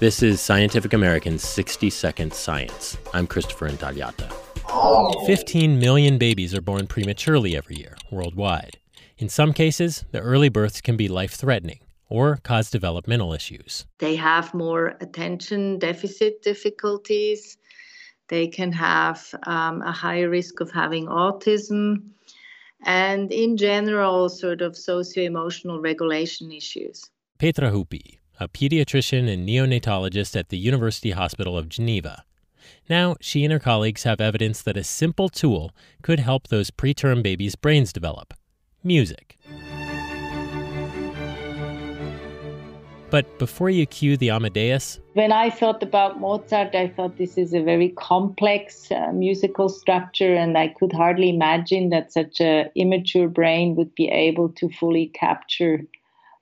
This is Scientific American's 60 Second Science. I'm Christopher Intagliata. 15 million babies are born prematurely every year worldwide. In some cases, the early births can be life threatening or cause developmental issues. They have more attention deficit difficulties. They can have um, a higher risk of having autism and, in general, sort of socio emotional regulation issues. Petra Hüppi a pediatrician and neonatologist at the University Hospital of Geneva. Now, she and her colleagues have evidence that a simple tool could help those preterm babies' brains develop music. But before you cue the Amadeus, when I thought about Mozart, I thought this is a very complex uh, musical structure, and I could hardly imagine that such an immature brain would be able to fully capture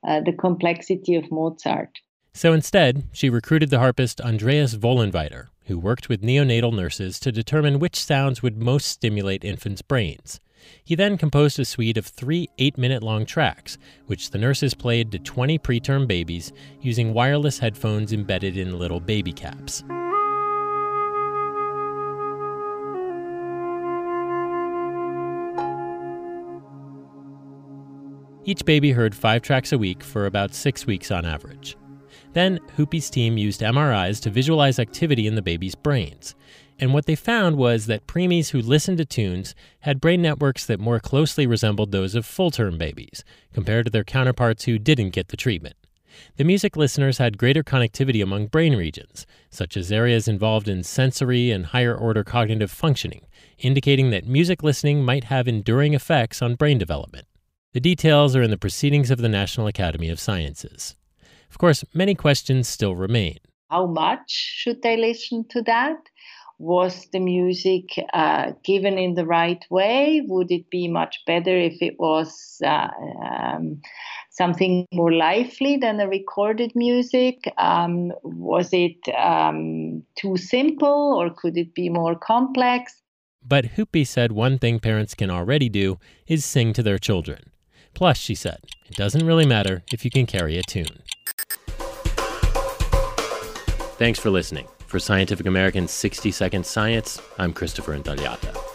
uh, the complexity of Mozart. So instead, she recruited the harpist Andreas Vollenweider, who worked with neonatal nurses to determine which sounds would most stimulate infants' brains. He then composed a suite of three eight minute long tracks, which the nurses played to 20 preterm babies using wireless headphones embedded in little baby caps. Each baby heard five tracks a week for about six weeks on average. Then, Hüppi's team used MRIs to visualize activity in the baby's brains. And what they found was that preemies who listened to tunes had brain networks that more closely resembled those of full term babies, compared to their counterparts who didn't get the treatment. The music listeners had greater connectivity among brain regions, such as areas involved in sensory and higher order cognitive functioning, indicating that music listening might have enduring effects on brain development. The details are in the Proceedings of the National Academy of Sciences. Of course, many questions still remain. How much should they listen to that? Was the music uh, given in the right way? Would it be much better if it was uh, um, something more lively than the recorded music? Um, was it um, too simple or could it be more complex? But Hüppi said one thing parents can already do is sing to their children. Plus, she said, it doesn't really matter if you can carry a tune. Thanks for listening. For Scientific American's 60 Second Science, I'm Christopher Intagliata.